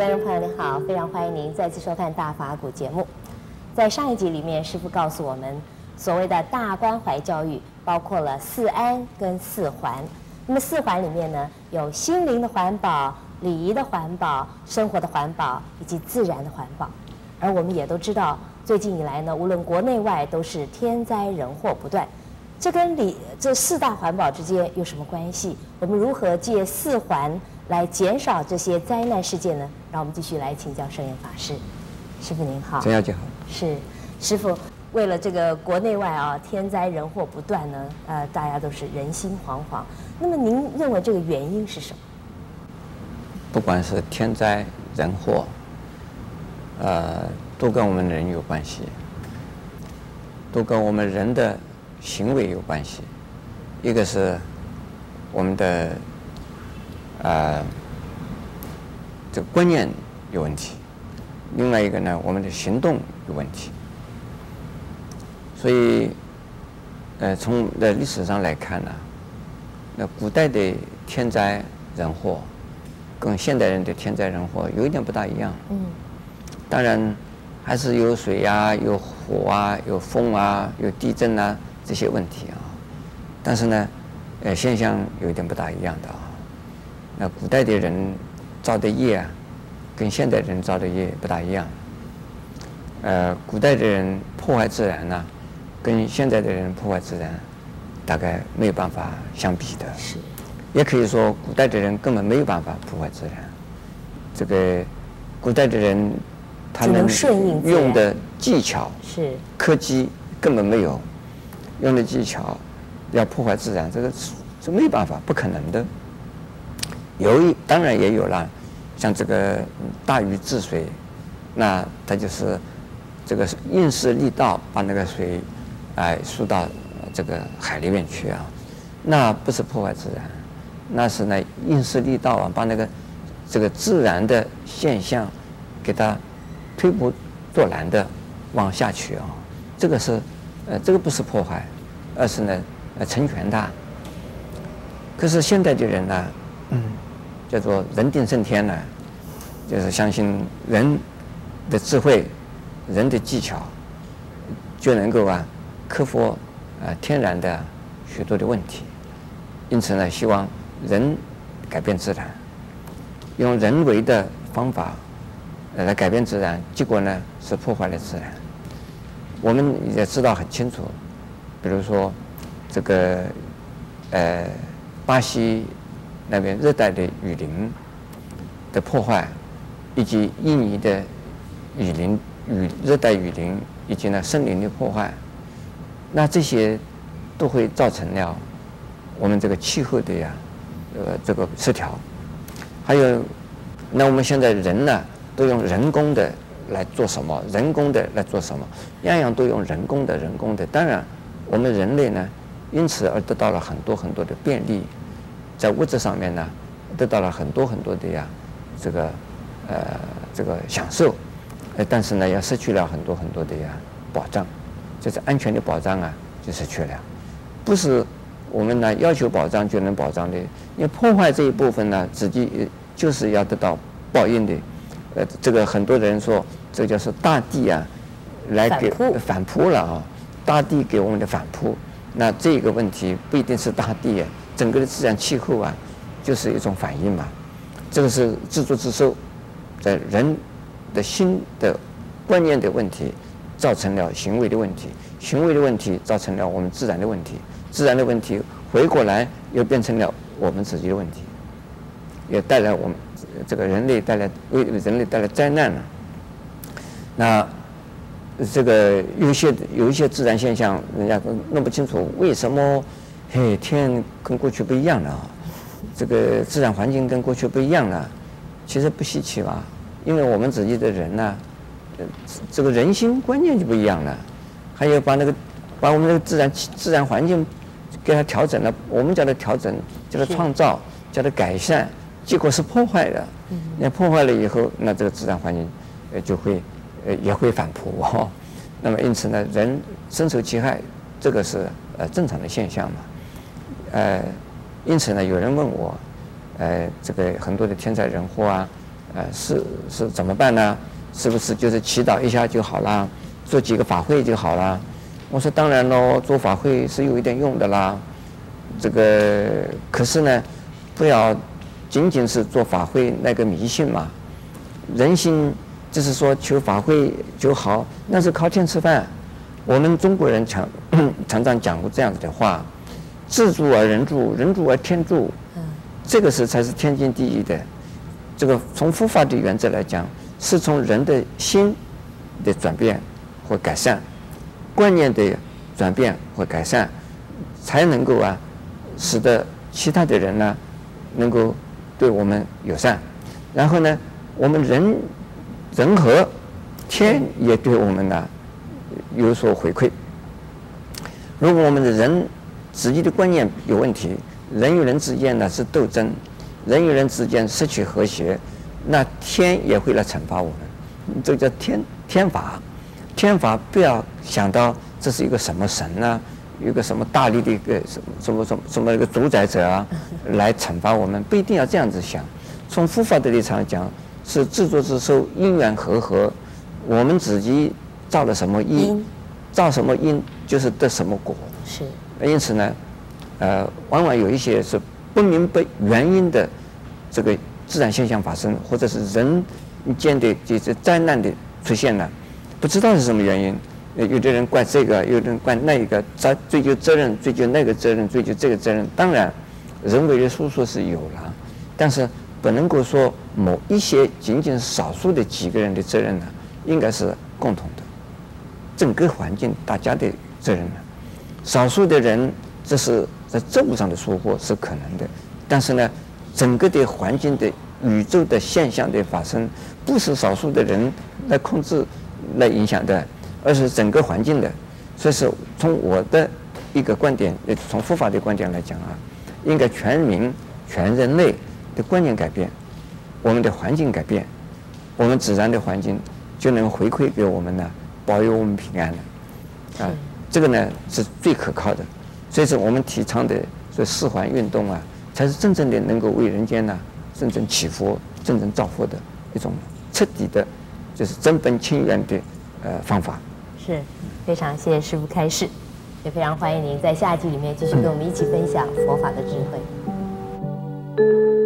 观众朋友，您好，非常欢迎您再次收看《大法古》节目。在上一集里面，师父告诉我们，所谓的大关怀教育包括了四安跟四环。那么四环里面呢，有心灵的环保、礼仪的环保、生活的环保以及自然的环保。而我们也都知道，最近以来呢，无论国内外都是天灾人祸不断。这跟礼这四大环保之间有什么关系？我们如何借四环来减少这些灾难事件呢？让我们继续来请教圣严法师。师傅您好，陈小姐好。是，师傅，为了这个国内外啊天灾人祸不断呢，呃，大家都是人心惶惶。那么您认为这个原因是什么？不管是天灾人祸，呃，都跟我们人有关系，都跟我们人的。行为有关系，一个是我们的啊、呃、这个观念有问题，另外一个呢，我们的行动有问题。所以，呃，从的历史上来看呢，那古代的天灾人祸跟现代人的天灾人祸有一点不大一样。嗯。当然，还是有水啊，有火啊，有风啊，有地震啊。这些问题啊，但是呢，呃，现象有一点不大一样的啊。那古代的人造的业啊，跟现代人造的业不大一样。呃，古代的人破坏自然呢、啊，跟现在的人破坏自然，大概没有办法相比的。是。也可以说，古代的人根本没有办法破坏自然。这个古代的人，他们用的技巧是科技根本没有。用的技巧要破坏自然，这个是是没办法，不可能的。有一当然也有了，像这个大禹治水，那他就是这个因势利导，把那个水哎输到这个海里面去啊，那不是破坏自然，那是呢因势利导啊，把那个这个自然的现象给它推波助澜的往下去啊，这个是。呃，这个不是破坏，而是呢，呃，成全它。可是现在的人呢，嗯，叫做人定胜天呢，就是相信人的智慧、人的技巧，就能够啊克服啊、呃、天然的许多的问题。因此呢，希望人改变自然，用人为的方法来改变自然，结果呢是破坏了自然。我们也知道很清楚，比如说这个呃巴西那边热带的雨林的破坏，以及印尼的雨林雨热带雨林以及呢森林的破坏，那这些都会造成了我们这个气候的呀呃这个失调，还有那我们现在人呢都用人工的。来做什么？人工的来做什么？样样都用人工的，人工的。当然，我们人类呢，因此而得到了很多很多的便利，在物质上面呢，得到了很多很多的呀，这个呃这个享受，呃，但是呢，也失去了很多很多的呀保障，就是安全的保障啊，就失去了。不是我们呢要求保障就能保障的，你破坏这一部分呢，自己就是要得到报应的。呃，这个很多人说。这就是大地啊，来给反扑了啊！大地给我们的反扑，那这个问题不一定是大地啊，整个的自然气候啊，就是一种反应嘛。这个是自作自受，在人的心的观念的问题，造成了行为的问题，行为的问题造成了我们自然的问题，自然的问题回过来又变成了我们自己的问题，也带来我们这个人类带来为人类带来灾难了。那这个有些有一些自然现象，人家都弄不清楚为什么，嘿，天跟过去不一样了啊，这个自然环境跟过去不一样了，其实不稀奇吧？因为我们自己的人呢，这个人心观念就不一样了，还有把那个把我们这个自然自然环境给它调整了，我们叫它调整，叫它创造，叫它改善，结果是破坏的。那破坏了以后，那这个自然环境呃就会。呃，也会反扑哈，那么因此呢，人深受其害，这个是呃正常的现象嘛。呃，因此呢，有人问我，呃，这个很多的天灾人祸啊，呃，是是怎么办呢？是不是就是祈祷一下就好了，做几个法会就好了？我说当然喽，做法会是有一点用的啦。这个可是呢，不要仅仅是做法会那个迷信嘛。人心就是说求法会就好，那是靠天吃饭。我们中国人常 常常讲过这样子的话：自助而人助，人助而天助。这个是才是天经地义的。这个从佛法的原则来讲，是从人的心的转变或改善，观念的转变或改善，才能够啊，使得其他的人呢，能够对我们友善。然后呢，我们人人和，天也对我们呢有所回馈。如果我们的人自己的观念有问题，人与人之间呢是斗争。人与人之间失去和谐，那天也会来惩罚我们。这个叫天天罚，天罚不要想到这是一个什么神呢、啊？一个什么大力的一个什么什么什么什么一个主宰者啊，来惩罚我们，不一定要这样子想。从佛法的立场讲，是自作自受，因缘和合，我们自己造了什么因，造什么因就是得什么果。是。因此呢，呃，往往有一些是。不明白原因的这个自然现象发生，或者是人间的这些灾难的出现呢，不知道是什么原因。有的人怪这个，有的人怪那一个，责追究责任，追究那个责任，追究这个责任。当然，人为的诉说是有了，但是不能够说某一些仅仅少数的几个人的责任呢，应该是共同的，整个环境大家的责任呢。少数的人，这是。在政务上的收获是可能的，但是呢，整个的环境的宇宙的现象的发生，不是少数的人来控制、来影响的，而是整个环境的。所以说，从我的一个观点，也从佛法的观点来讲啊，应该全民、全人类的观念改变，我们的环境改变，我们自然的环境就能回馈给我们呢，保佑我们平安的。啊，这个呢是最可靠的。所以说，我们提倡的这四环运动啊，才是真正的能够为人间呢，真正祈福、真正造福的一种彻底的，就是真本清源的呃方法。是，非常谢谢师父开示，也非常欢迎您在下一集里面继续跟我们一起分享佛法的智慧。